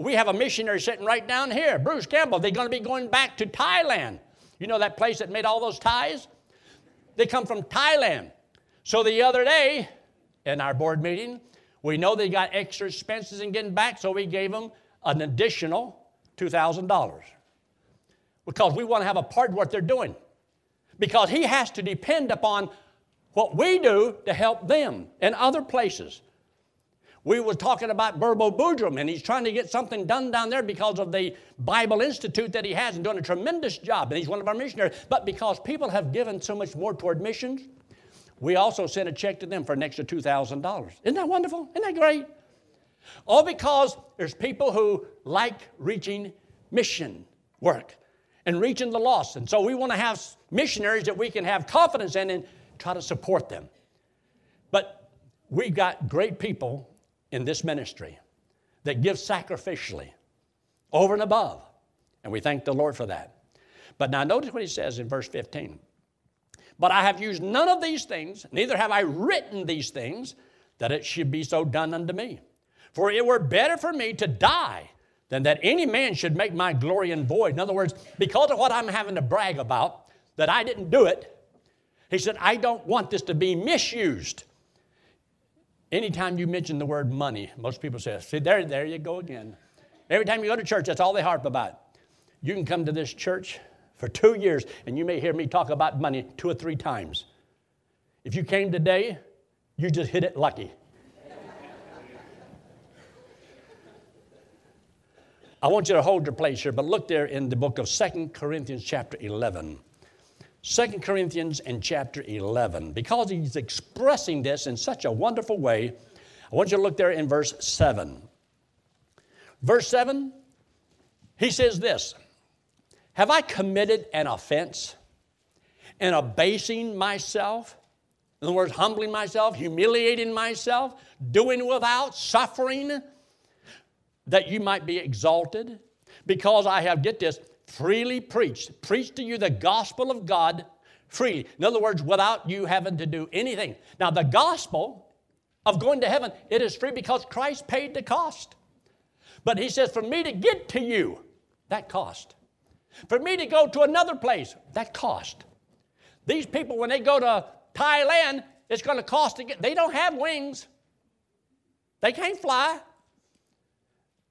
we have a missionary sitting right down here, Bruce Campbell. They're going to be going back to Thailand. You know that place that made all those ties? They come from Thailand. So the other day in our board meeting, we know they got extra expenses in getting back, so we gave them an additional $2,000 because we want to have a part in what they're doing. Because he has to depend upon what we do to help them in other places. We were talking about Burbo Boudrum, and he's trying to get something done down there because of the Bible Institute that he has and doing a tremendous job. And he's one of our missionaries. But because people have given so much more toward missions, we also sent a check to them for an extra $2,000. Isn't that wonderful? Isn't that great? All because there's people who like reaching mission work and reaching the lost. And so we want to have missionaries that we can have confidence in and try to support them. But we've got great people in this ministry that give sacrificially over and above. And we thank the Lord for that. But now notice what he says in verse 15. But I have used none of these things, neither have I written these things, that it should be so done unto me. For it were better for me to die than that any man should make my glory in void. In other words, because of what I'm having to brag about, that I didn't do it, he said, I don't want this to be misused. Anytime you mention the word money, most people say, see, there, there you go again. Every time you go to church, that's all they harp about. You can come to this church for two years and you may hear me talk about money two or three times. If you came today, you just hit it lucky. I want you to hold your place here, but look there in the book of Second Corinthians, chapter 11. 2 Corinthians and chapter 11. Because he's expressing this in such a wonderful way, I want you to look there in verse 7. Verse 7, he says this Have I committed an offense in abasing myself? In other words, humbling myself, humiliating myself, doing without, suffering, that you might be exalted? Because I have, get this, freely preached. Preached to you the gospel of God freely. In other words, without you having to do anything. Now, the gospel of going to heaven, it is free because Christ paid the cost. But he says, for me to get to you, that cost. For me to go to another place, that cost. These people, when they go to Thailand, it's going to cost to get, they don't have wings. They can't fly.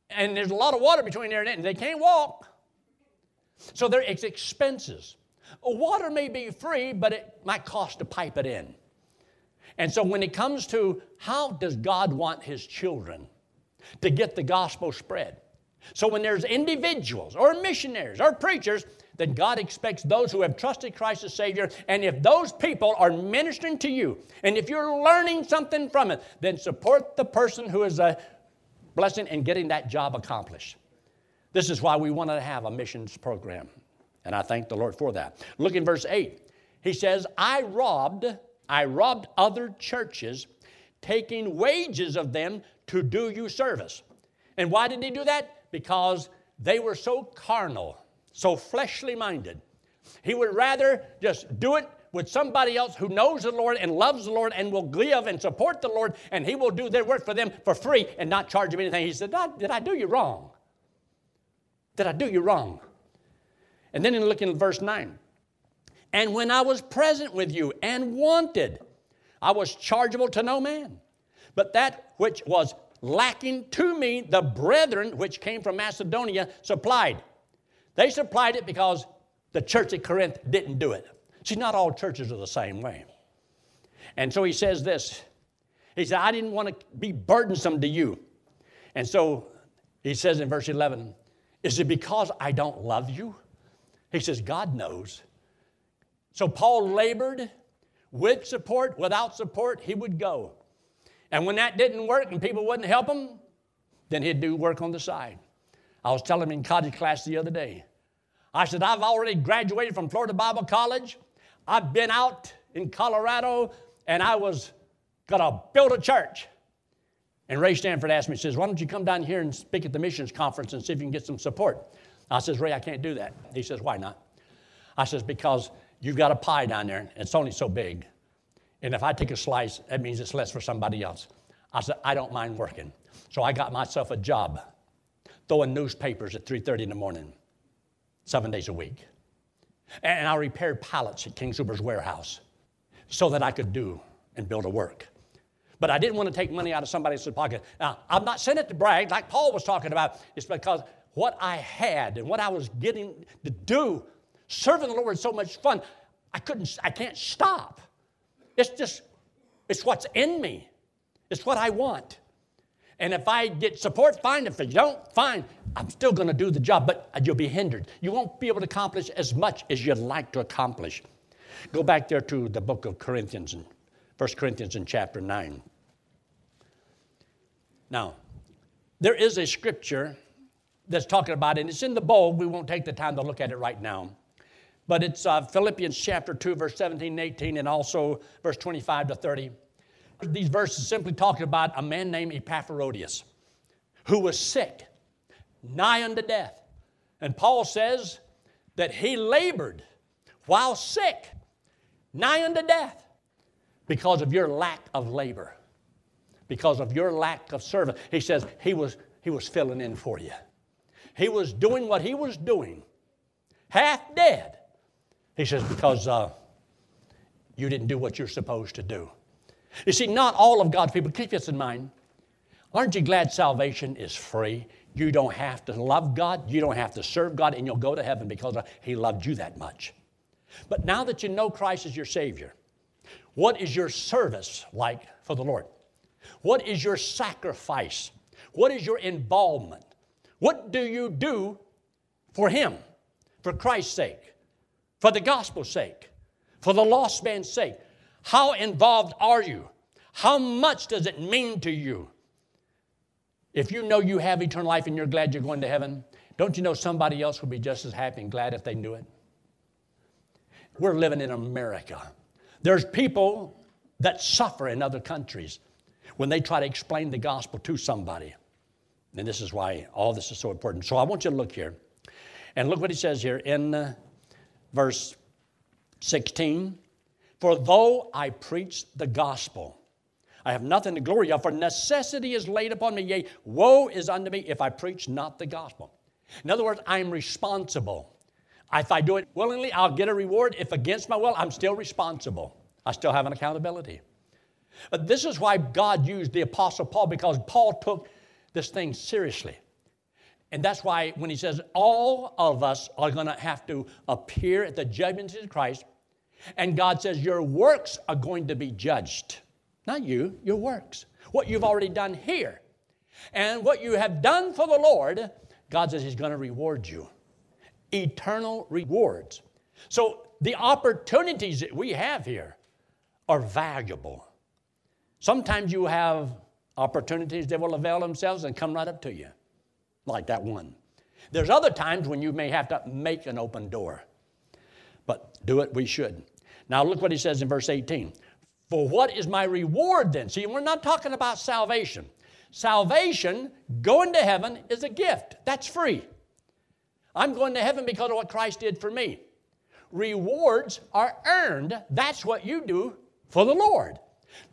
And there's a lot of water between there and they can't walk. So there is expenses. Water may be free, but it might cost to pipe it in. And so when it comes to how does God want his children to get the gospel spread? So when there's individuals or missionaries or preachers, then God expects those who have trusted Christ as Savior. And if those people are ministering to you, and if you're learning something from it, then support the person who is a blessing in getting that job accomplished. This is why we wanted to have a missions program. And I thank the Lord for that. Look in verse 8. He says, I robbed, I robbed other churches, taking wages of them to do you service. And why did he do that? Because they were so carnal, so fleshly minded. He would rather just do it with somebody else who knows the Lord and loves the Lord and will give and support the Lord, and he will do their work for them for free and not charge them anything. He said, Did I do you wrong? Did I do you wrong? And then in looking at verse 9, and when I was present with you and wanted, I was chargeable to no man. But that which was lacking to me, the brethren which came from Macedonia supplied. They supplied it because the church at Corinth didn't do it. See, not all churches are the same way. And so he says this He said, I didn't want to be burdensome to you. And so he says in verse 11, is it because I don't love you? He says, God knows. So Paul labored with support, without support, he would go. And when that didn't work and people wouldn't help him, then he'd do work on the side. I was telling him in college class the other day. I said, I've already graduated from Florida Bible College. I've been out in Colorado and I was going to build a church. And Ray Stanford asked me, he says, why don't you come down here and speak at the missions conference and see if you can get some support? I says, Ray, I can't do that. He says, why not? I says, because you've got a pie down there, and it's only so big. And if I take a slice, that means it's less for somebody else. I said, I don't mind working. So I got myself a job throwing newspapers at 3.30 in the morning, seven days a week. And I repaired pallets at King Soopers warehouse so that I could do and build a work. But I didn't want to take money out of somebody else's pocket. Now, I'm not saying it to brag, like Paul was talking about. It's because what I had and what I was getting to do, serving the Lord is so much fun. I couldn't, I can't stop. It's just, it's what's in me. It's what I want. And if I get support, fine. If you don't, fine. I'm still going to do the job, but you'll be hindered. You won't be able to accomplish as much as you'd like to accomplish. Go back there to the book of Corinthians, and 1 Corinthians in chapter 9. Now, there is a scripture that's talking about it, and it's in the bowl. We won't take the time to look at it right now. But it's uh, Philippians chapter 2, verse 17 and 18, and also verse 25 to 30. These verses simply talking about a man named Epaphroditus who was sick, nigh unto death. And Paul says that he labored while sick, nigh unto death, because of your lack of labor, because of your lack of service. He says he was, he was filling in for you. He was doing what he was doing, half dead. He says, because uh, you didn't do what you're supposed to do. You see, not all of God's people, keep this in mind. Aren't you glad salvation is free? You don't have to love God, you don't have to serve God, and you'll go to heaven because He loved you that much. But now that you know Christ is your Savior, what is your service like for the Lord? What is your sacrifice? What is your involvement? What do you do for Him, for Christ's sake, for the gospel's sake, for the lost man's sake? How involved are you? How much does it mean to you? If you know you have eternal life and you're glad you're going to heaven, don't you know somebody else would be just as happy and glad if they knew it? We're living in America. There's people that suffer in other countries when they try to explain the gospel to somebody. And this is why all this is so important. So I want you to look here. And look what he says here in uh, verse 16. For though I preach the gospel, I have nothing to glory of, for necessity is laid upon me. Yea, woe is unto me if I preach not the gospel. In other words, I'm responsible. If I do it willingly, I'll get a reward. If against my will, I'm still responsible. I still have an accountability. But this is why God used the Apostle Paul, because Paul took this thing seriously. And that's why when he says all of us are going to have to appear at the judgment of Christ, and God says, Your works are going to be judged. Not you, your works. What you've already done here. And what you have done for the Lord, God says He's going to reward you. Eternal rewards. So the opportunities that we have here are valuable. Sometimes you have opportunities that will avail themselves and come right up to you, like that one. There's other times when you may have to make an open door but do it we should. Now look what he says in verse 18. For what is my reward then? See, we're not talking about salvation. Salvation, going to heaven, is a gift. That's free. I'm going to heaven because of what Christ did for me. Rewards are earned. That's what you do for the Lord.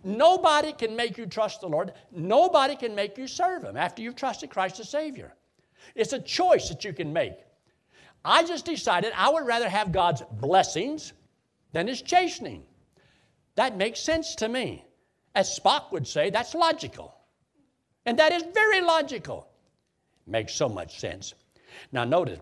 Nobody can make you trust the Lord. Nobody can make you serve Him after you've trusted Christ as Savior. It's a choice that you can make. I just decided I would rather have God's blessings than His chastening. That makes sense to me. As Spock would say, that's logical. And that is very logical. Makes so much sense. Now, notice,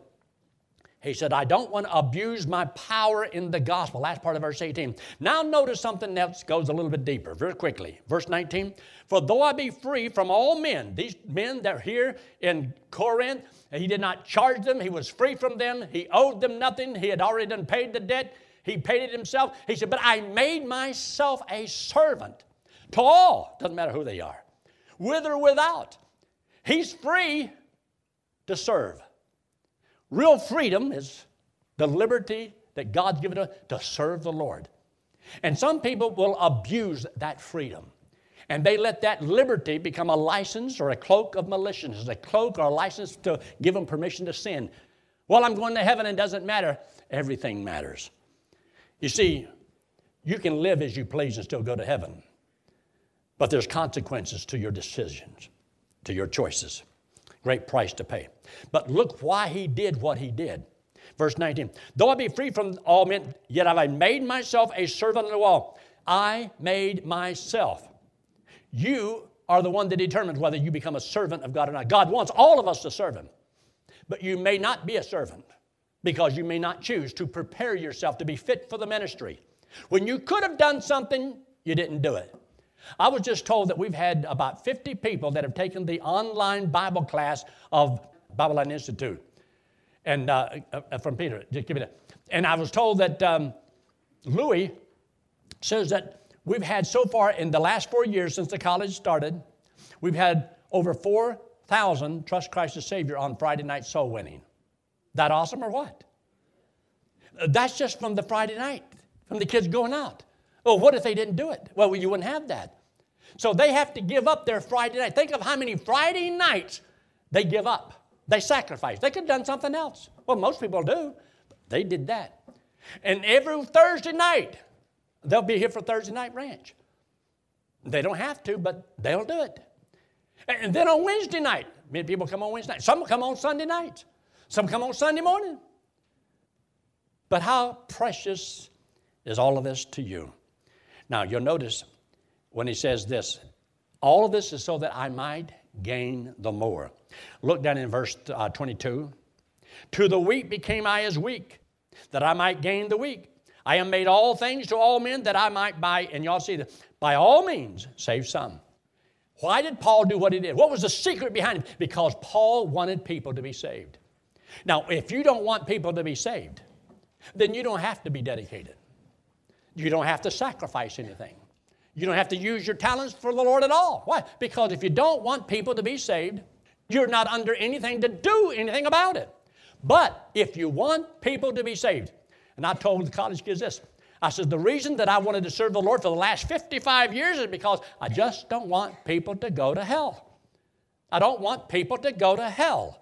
he said, I don't want to abuse my power in the gospel. Last part of verse 18. Now, notice something else goes a little bit deeper, very quickly. Verse 19 For though I be free from all men, these men that are here in Corinth, he did not charge them, he was free from them, he owed them nothing, he had already done paid the debt, he paid it himself. He said, But I made myself a servant to all, doesn't matter who they are, with or without. He's free to serve. Real freedom is the liberty that God's given us to serve the Lord. And some people will abuse that freedom. And they let that liberty become a license or a cloak of maliciousness, a cloak or a license to give them permission to sin. Well, I'm going to heaven and it doesn't matter. Everything matters. You see, you can live as you please and still go to heaven. But there's consequences to your decisions, to your choices. Great price to pay. But look why he did what he did. Verse 19 Though I be free from all men, yet have I made myself a servant unto all. I made myself. You are the one that determines whether you become a servant of God or not. God wants all of us to serve Him. But you may not be a servant because you may not choose to prepare yourself to be fit for the ministry. When you could have done something, you didn't do it. I was just told that we've had about 50 people that have taken the online Bible class of Bible Line Institute. And uh, uh, from Peter, just give me that. And I was told that um, Louis says that we've had so far in the last four years since the college started, we've had over 4,000 trust Christ as Savior on Friday night soul winning. That awesome or what? That's just from the Friday night, from the kids going out. Well, what if they didn't do it? Well, you wouldn't have that. So they have to give up their Friday night. Think of how many Friday nights they give up. They sacrifice. They could have done something else. Well, most people do. They did that. And every Thursday night, they'll be here for Thursday night ranch. They don't have to, but they'll do it. And then on Wednesday night, many people come on Wednesday night. Some come on Sunday nights. Some come on Sunday morning. But how precious is all of this to you? Now, you'll notice when he says this all of this is so that I might gain the more. Look down in verse uh, 22. To the weak became I as weak, that I might gain the weak. I am made all things to all men that I might by, and y'all see that, by all means save some. Why did Paul do what he did? What was the secret behind it? Because Paul wanted people to be saved. Now, if you don't want people to be saved, then you don't have to be dedicated. You don't have to sacrifice anything. You don't have to use your talents for the Lord at all. Why? Because if you don't want people to be saved, you're not under anything to do anything about it. But if you want people to be saved, and I told the college kids this, I said, the reason that I wanted to serve the Lord for the last 55 years is because I just don't want people to go to hell. I don't want people to go to hell.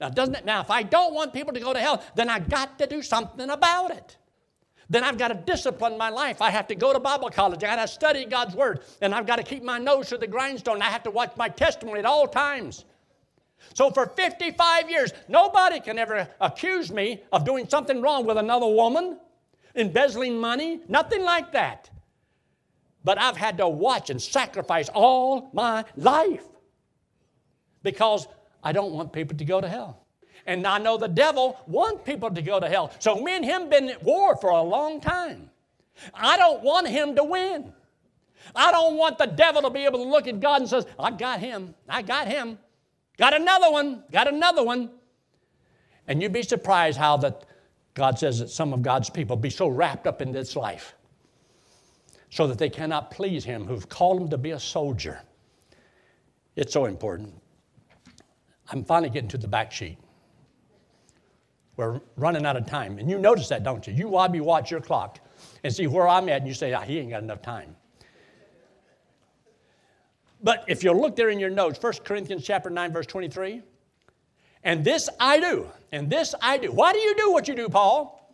Now, doesn't it? Now, if I don't want people to go to hell, then I got to do something about it. Then I've got to discipline my life. I have to go to Bible college. I got to study God's Word. And I've got to keep my nose to the grindstone. I have to watch my testimony at all times. So for 55 years, nobody can ever accuse me of doing something wrong with another woman, embezzling money, nothing like that. But I've had to watch and sacrifice all my life because I don't want people to go to hell. And I know the devil wants people to go to hell. So me and him been at war for a long time. I don't want him to win. I don't want the devil to be able to look at God and says, I got him. I got him. Got another one. Got another one. And you'd be surprised how that God says that some of God's people be so wrapped up in this life so that they cannot please him who've called them to be a soldier. It's so important. I'm finally getting to the back sheet. We're running out of time. And you notice that, don't you? You me watch your clock and see where I'm at, and you say, ah, he ain't got enough time. But if you look there in your notes, 1 Corinthians chapter 9, verse 23, and this I do, and this I do. Why do you do what you do, Paul?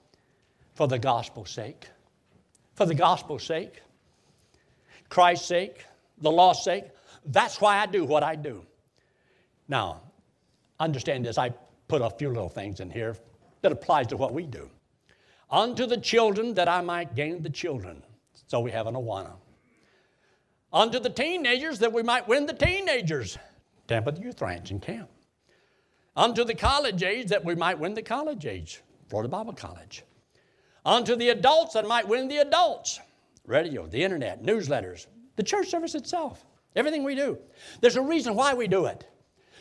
For the gospel's sake. For the gospel's sake. Christ's sake, the law's sake. That's why I do what I do. Now, understand this. I put a few little things in here that applies to what we do. Unto the children that I might gain the children. So we have an Awana. Unto the teenagers that we might win the teenagers. Tampa the Youth Ranch and Camp. Unto the college age that we might win the college age. Florida Bible College. Unto the adults that might win the adults. Radio, the internet, newsletters, the church service itself. Everything we do. There's a reason why we do it.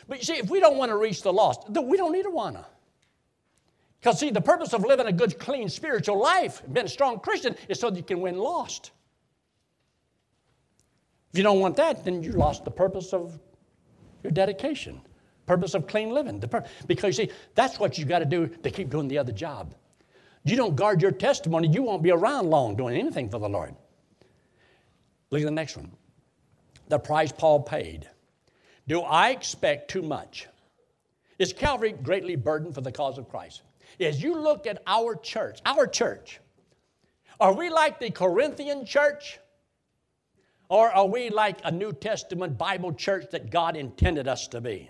But you see, if we don't want to reach the lost, we don't need a Awana. Because, see, the purpose of living a good, clean spiritual life, being a strong Christian, is so that you can win lost. If you don't want that, then you lost the purpose of your dedication, purpose of clean living. Pur- because, see, that's what you got to do to keep doing the other job. You don't guard your testimony, you won't be around long doing anything for the Lord. Look at the next one. The price Paul paid. Do I expect too much? Is Calvary greatly burdened for the cause of Christ? As you look at our church, our church, are we like the Corinthian church? Or are we like a New Testament Bible church that God intended us to be?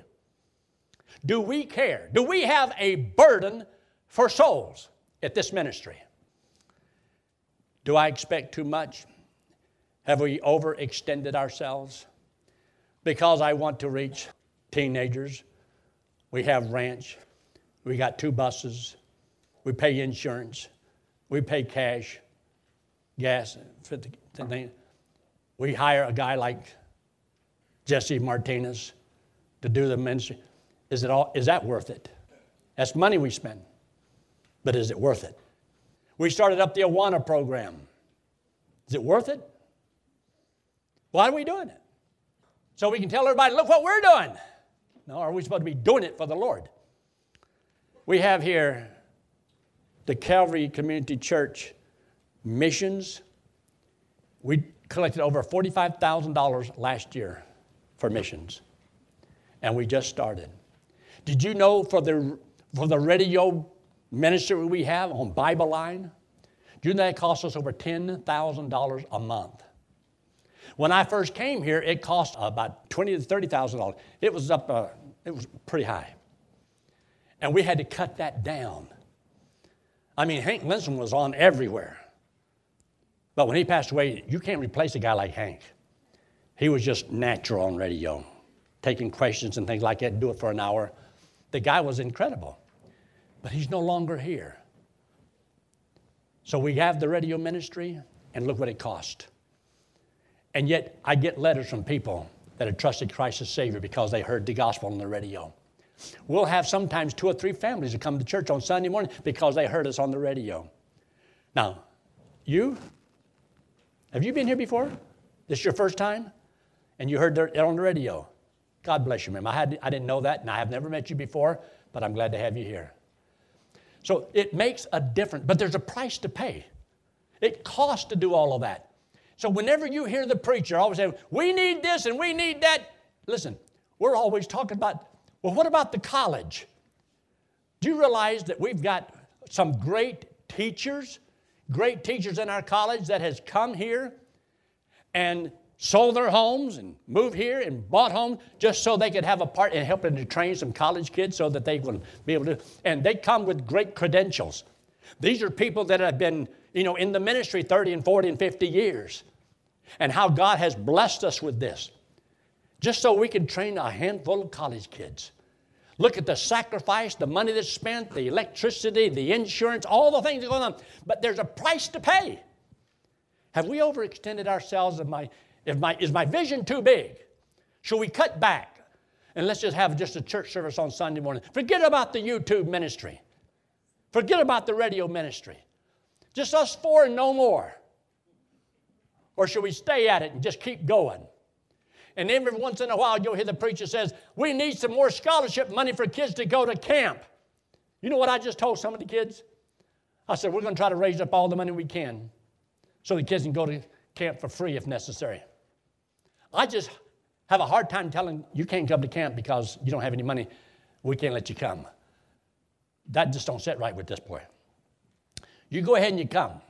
Do we care? Do we have a burden for souls at this ministry? Do I expect too much? Have we overextended ourselves? Because I want to reach teenagers, we have ranch, we got two buses, we pay insurance, we pay cash, gas, for the thing. We hire a guy like Jesse Martinez to do the ministry. Is, it all, is that worth it? That's money we spend. But is it worth it? We started up the Awana program. Is it worth it? Why are we doing it? So we can tell everybody, look what we're doing. No, are we supposed to be doing it for the Lord? We have here the Calvary Community Church missions. We collected over $45,000 last year for missions, and we just started. Did you know for the, for the radio ministry we have on Bible Line, do you know that costs us over $10,000 a month? When I first came here, it cost about twenty to thirty thousand dollars. It was up, uh, it was pretty high, and we had to cut that down. I mean, Hank Lindstrom was on everywhere, but when he passed away, you can't replace a guy like Hank. He was just natural on radio, taking questions and things like that, do it for an hour. The guy was incredible, but he's no longer here. So we have the radio ministry, and look what it cost. And yet, I get letters from people that have trusted Christ as Savior because they heard the gospel on the radio. We'll have sometimes two or three families that come to church on Sunday morning because they heard us on the radio. Now, you, have you been here before? This is your first time? And you heard it on the radio. God bless you, ma'am. I, had, I didn't know that, and I have never met you before, but I'm glad to have you here. So it makes a difference, but there's a price to pay. It costs to do all of that. So whenever you hear the preacher always say, we need this and we need that, listen, we're always talking about, well, what about the college? Do you realize that we've got some great teachers, great teachers in our college that has come here and sold their homes and moved here and bought homes just so they could have a part in helping to train some college kids so that they would be able to. And they come with great credentials. These are people that have been, you know, in the ministry 30 and 40 and 50 years. And how God has blessed us with this. Just so we can train a handful of college kids. Look at the sacrifice, the money that's spent, the electricity, the insurance, all the things that go on. But there's a price to pay. Have we overextended ourselves? Am I, if my, is my vision too big? Should we cut back? And let's just have just a church service on Sunday morning. Forget about the YouTube ministry. Forget about the radio ministry. Just us four and no more. Or should we stay at it and just keep going? And every once in a while, you'll hear the preacher says, we need some more scholarship money for kids to go to camp. You know what I just told some of the kids? I said, we're going to try to raise up all the money we can so the kids can go to camp for free if necessary. I just have a hard time telling you can't come to camp because you don't have any money. We can't let you come. That just don't sit right with this boy. You go ahead and you come.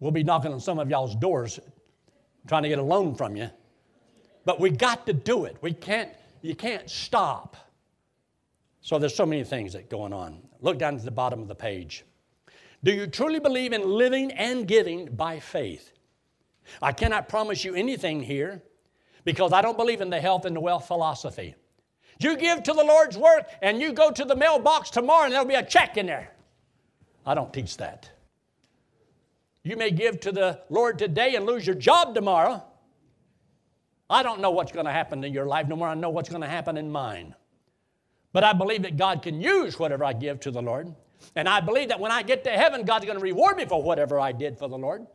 We'll be knocking on some of y'all's doors trying to get a loan from you. But we got to do it. We can't, you can't stop. So there's so many things that going on. Look down to the bottom of the page. Do you truly believe in living and giving by faith? I cannot promise you anything here because I don't believe in the health and the wealth philosophy. You give to the Lord's work and you go to the mailbox tomorrow and there'll be a check in there. I don't teach that. You may give to the Lord today and lose your job tomorrow. I don't know what's going to happen in your life no more. I know what's going to happen in mine. But I believe that God can use whatever I give to the Lord. And I believe that when I get to heaven, God's going to reward me for whatever I did for the Lord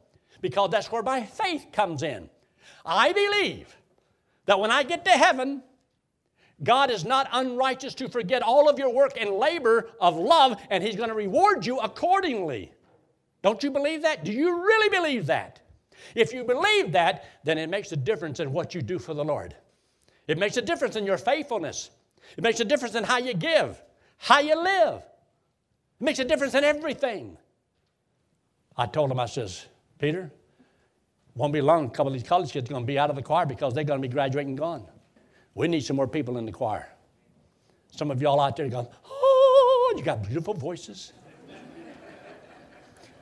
because that's where my faith comes in. I believe that when I get to heaven, God is not unrighteous to forget all of your work and labor of love, and He's going to reward you accordingly. Don't you believe that? Do you really believe that? If you believe that, then it makes a difference in what you do for the Lord. It makes a difference in your faithfulness. It makes a difference in how you give, how you live. It makes a difference in everything. I told him, I says, Peter, won't be long, a couple of these college kids are going to be out of the choir because they're going to be graduating gone. We need some more people in the choir. Some of y'all out there going, oh, you got beautiful voices.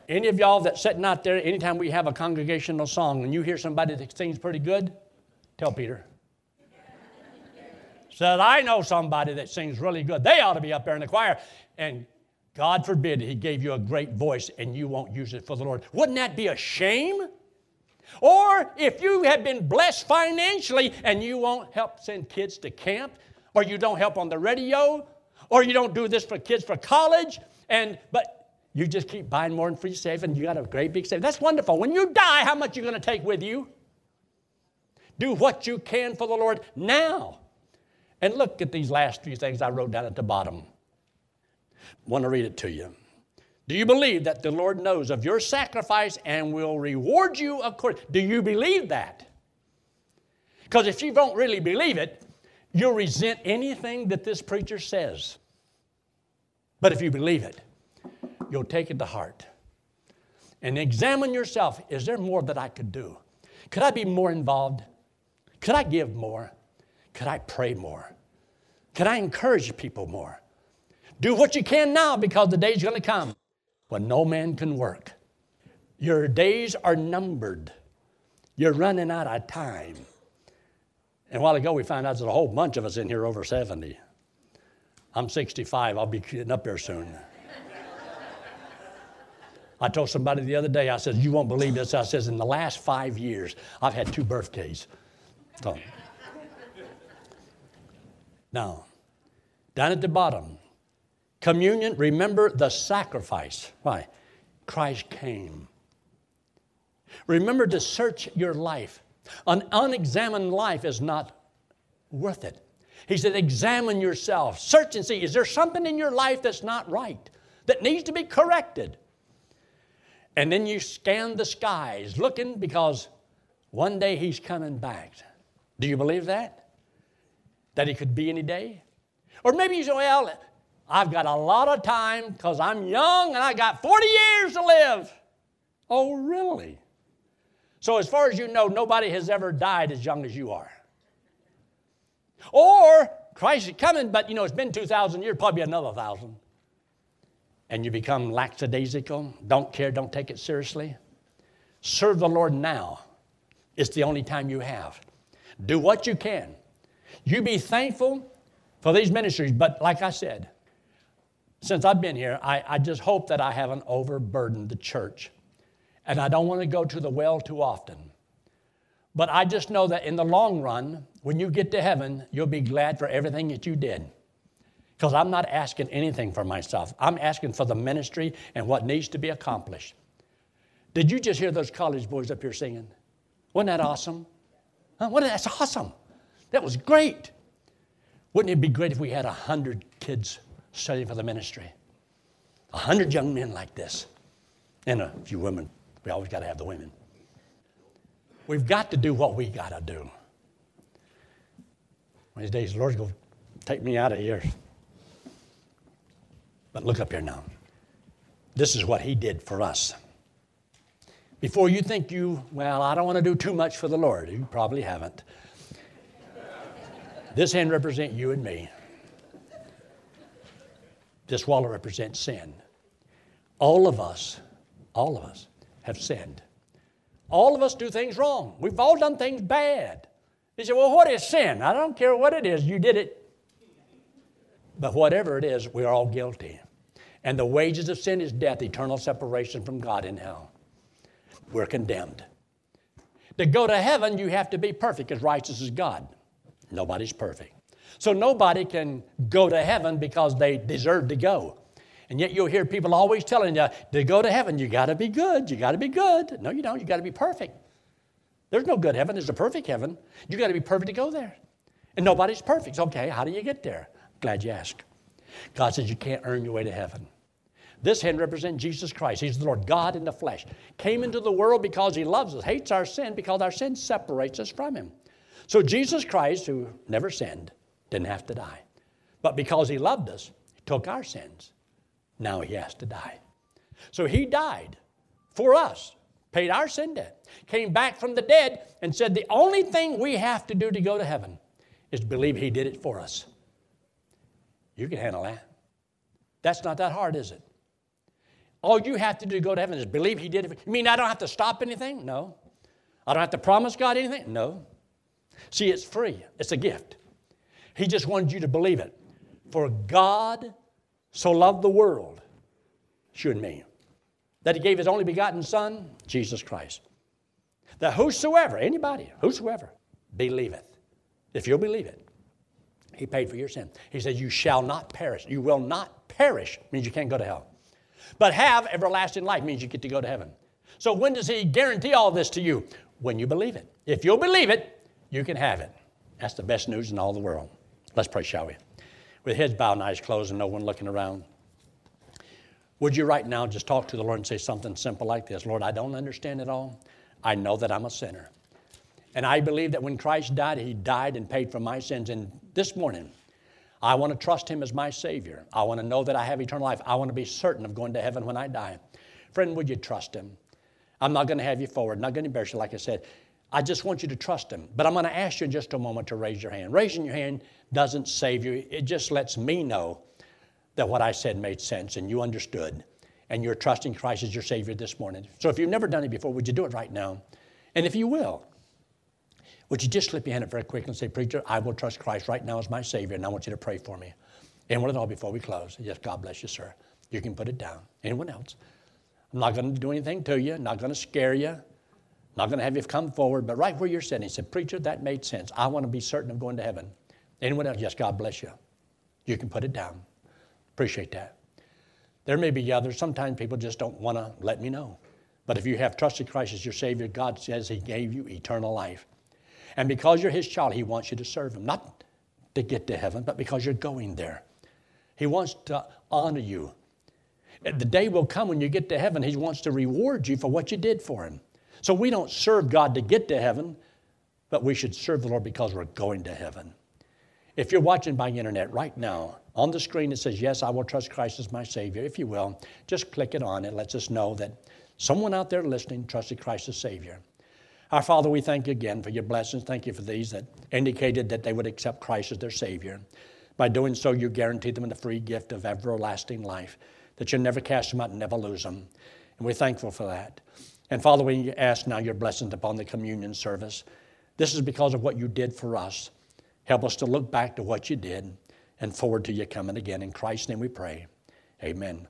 Any of y'all that's sitting out there, anytime we have a congregational song and you hear somebody that sings pretty good, tell Peter. Said, I know somebody that sings really good. They ought to be up there in the choir. And God forbid he gave you a great voice and you won't use it for the Lord. Wouldn't that be a shame? Or if you have been blessed financially and you won't help send kids to camp, or you don't help on the radio, or you don't do this for kids for college, and but you just keep buying more and free safe and you got a great big safe. That's wonderful. When you die, how much are you going to take with you? Do what you can for the Lord now. And look at these last few things I wrote down at the bottom. I want to read it to you. Do you believe that the Lord knows of your sacrifice and will reward you according? Do you believe that? Because if you don't really believe it, you'll resent anything that this preacher says. But if you believe it, you'll take it to heart and examine yourself. Is there more that I could do? Could I be more involved? Could I give more? Could I pray more? Could I encourage people more? Do what you can now because the day's going to come when no man can work. Your days are numbered. You're running out of time. And a while ago, we found out there's a whole bunch of us in here over 70. I'm 65. I'll be getting up there soon. I told somebody the other day, I said, You won't believe this. I says, In the last five years, I've had two birthdays. So, now, down at the bottom, communion, remember the sacrifice. Why? Christ came. Remember to search your life. An unexamined life is not worth it. He said, Examine yourself, search and see, is there something in your life that's not right, that needs to be corrected? And then you scan the skies looking because one day he's coming back. Do you believe that? That he could be any day? Or maybe you say, well, I've got a lot of time because I'm young and I got 40 years to live. Oh, really? So, as far as you know, nobody has ever died as young as you are. Or Christ is coming, but you know, it's been 2,000 years, probably another thousand. And you become lackadaisical, don't care, don't take it seriously. Serve the Lord now. It's the only time you have. Do what you can. You be thankful for these ministries, but like I said, since I've been here, I, I just hope that I haven't overburdened the church. And I don't want to go to the well too often. But I just know that in the long run, when you get to heaven, you'll be glad for everything that you did. Because I'm not asking anything for myself. I'm asking for the ministry and what needs to be accomplished. Did you just hear those college boys up here singing? Wasn't that awesome? Huh? Wasn't that, that's awesome. That was great. Wouldn't it be great if we had a hundred kids studying for the ministry? A hundred young men like this, and a few women. We always got to have the women. We've got to do what we got to do. One of these days, the Lord's going to take me out of here. But look up here now. This is what He did for us. Before you think you, well, I don't want to do too much for the Lord, you probably haven't. This hand represents you and me. This wallet represents sin. All of us, all of us have sinned. All of us do things wrong. We've all done things bad. You say, well, what is sin? I don't care what it is, you did it. But whatever it is, we're all guilty. And the wages of sin is death, eternal separation from God in hell. We're condemned. To go to heaven, you have to be perfect, as righteous as God. Nobody's perfect. So nobody can go to heaven because they deserve to go. And yet you'll hear people always telling you to go to heaven, you got to be good, you got to be good. No, you don't, you got to be perfect. There's no good heaven, there's a perfect heaven. You got to be perfect to go there. And nobody's perfect. Okay, how do you get there? Glad you asked. God says you can't earn your way to heaven. This hand represents Jesus Christ. He's the Lord God in the flesh. Came into the world because he loves us, hates our sin because our sin separates us from him. So Jesus Christ, who never sinned, didn't have to die. But because he loved us, he took our sins. Now he has to die. So he died for us, paid our sin debt, came back from the dead, and said the only thing we have to do to go to heaven is to believe he did it for us. You can handle that. That's not that hard, is it? All you have to do to go to heaven is believe He did it. You mean I don't have to stop anything? No. I don't have to promise God anything? No. See, it's free, it's a gift. He just wanted you to believe it. For God so loved the world, you and me, that He gave His only begotten Son, Jesus Christ. That whosoever, anybody, whosoever, believeth, if you'll believe it, He paid for your sin. He says, You shall not perish. You will not perish, means you can't go to hell. But have everlasting life, means you get to go to heaven. So when does He guarantee all this to you? When you believe it. If you'll believe it, you can have it. That's the best news in all the world. Let's pray, shall we? With heads bowed and eyes closed and no one looking around. Would you right now just talk to the Lord and say something simple like this Lord, I don't understand it all. I know that I'm a sinner. And I believe that when Christ died, He died and paid for my sins. And this morning, I want to trust Him as my Savior. I want to know that I have eternal life. I want to be certain of going to heaven when I die. Friend, would you trust Him? I'm not going to have you forward, not going to embarrass you, like I said. I just want you to trust Him. But I'm going to ask you in just a moment to raise your hand. Raising your hand doesn't save you, it just lets me know that what I said made sense and you understood. And you're trusting Christ as your Savior this morning. So if you've never done it before, would you do it right now? And if you will, would you just slip your hand up very quickly and say, Preacher, I will trust Christ right now as my Savior, and I want you to pray for me. And Anyone at all before we close? Yes, God bless you, sir. You can put it down. Anyone else? I'm not going to do anything to you, not going to scare you, not going to have you come forward, but right where you're sitting, he said, Preacher, that made sense. I want to be certain of going to heaven. Anyone else? Yes, God bless you. You can put it down. Appreciate that. There may be others. Sometimes people just don't want to let me know. But if you have trusted Christ as your Savior, God says He gave you eternal life. And because you're His child, He wants you to serve Him. Not to get to heaven, but because you're going there. He wants to honor you. The day will come when you get to heaven, He wants to reward you for what you did for Him. So we don't serve God to get to heaven, but we should serve the Lord because we're going to heaven. If you're watching by internet right now, on the screen it says, Yes, I will trust Christ as my Savior. If you will, just click it on. It lets us know that someone out there listening trusted Christ as Savior. Our Father, we thank you again for your blessings. Thank you for these that indicated that they would accept Christ as their Savior. By doing so, you guaranteed them the free gift of everlasting life, that you never cast them out and never lose them. And we're thankful for that. And Father, we ask now your blessings upon the communion service. This is because of what you did for us. Help us to look back to what you did and forward to your coming again. In Christ's name we pray. Amen.